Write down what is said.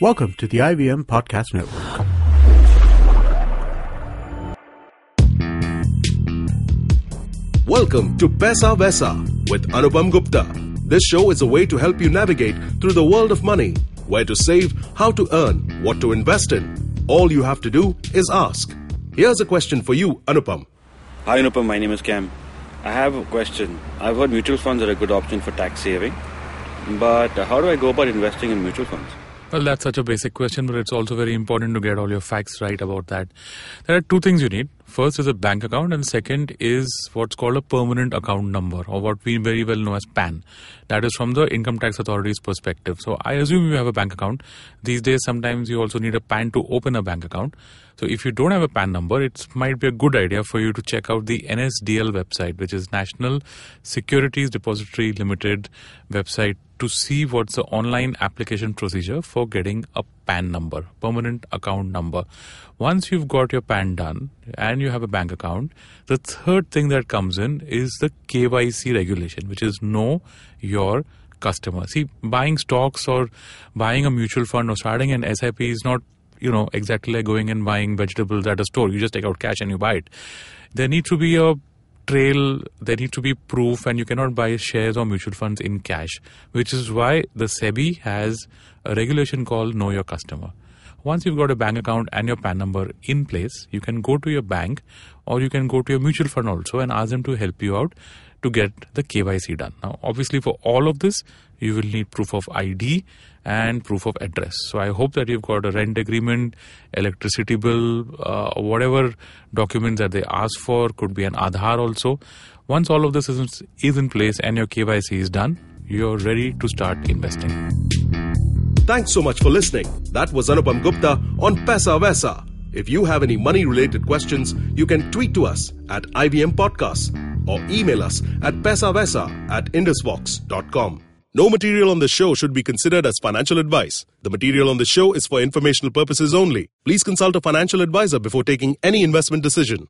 Welcome to the IVM Podcast Network. Welcome to Paisa Vaisa with Anupam Gupta. This show is a way to help you navigate through the world of money, where to save, how to earn, what to invest in. All you have to do is ask. Here's a question for you, Anupam. Hi Anupam, my name is Cam. I have a question. I've heard mutual funds are a good option for tax saving, but how do I go about investing in mutual funds? Well, that's such a basic question, but it's also very important to get all your facts right about that. There are two things you need. First is a bank account, and second is what's called a permanent account number, or what we very well know as PAN. That is from the income tax authority's perspective. So I assume you have a bank account. These days, sometimes you also need a PAN to open a bank account. So if you don't have a PAN number, it might be a good idea for you to check out the NSDL website, which is National Securities Depository Limited website to see what's the online application procedure for getting a PAN number, permanent account number. Once you've got your PAN done and you have a bank account, the third thing that comes in is the KYC regulation, which is know your customer. See, buying stocks or buying a mutual fund or starting an SIP is not you know exactly like going and buying vegetables at a store you just take out cash and you buy it there needs to be a trail there need to be proof and you cannot buy shares or mutual funds in cash which is why the sebi has a regulation called know your customer once you've got a bank account and your pan number in place you can go to your bank or you can go to your mutual fund also and ask them to help you out to get the KYC done. Now, obviously, for all of this, you will need proof of ID and proof of address. So, I hope that you've got a rent agreement, electricity bill, uh, whatever documents that they ask for, could be an Aadhaar also. Once all of this is, is in place and your KYC is done, you're ready to start investing. Thanks so much for listening. That was Anupam Gupta on Paisa Vaisa. If you have any money related questions, you can tweet to us at IVM Podcasts or email us at paisavaisa at indusvox.com. No material on the show should be considered as financial advice. The material on the show is for informational purposes only. Please consult a financial advisor before taking any investment decision.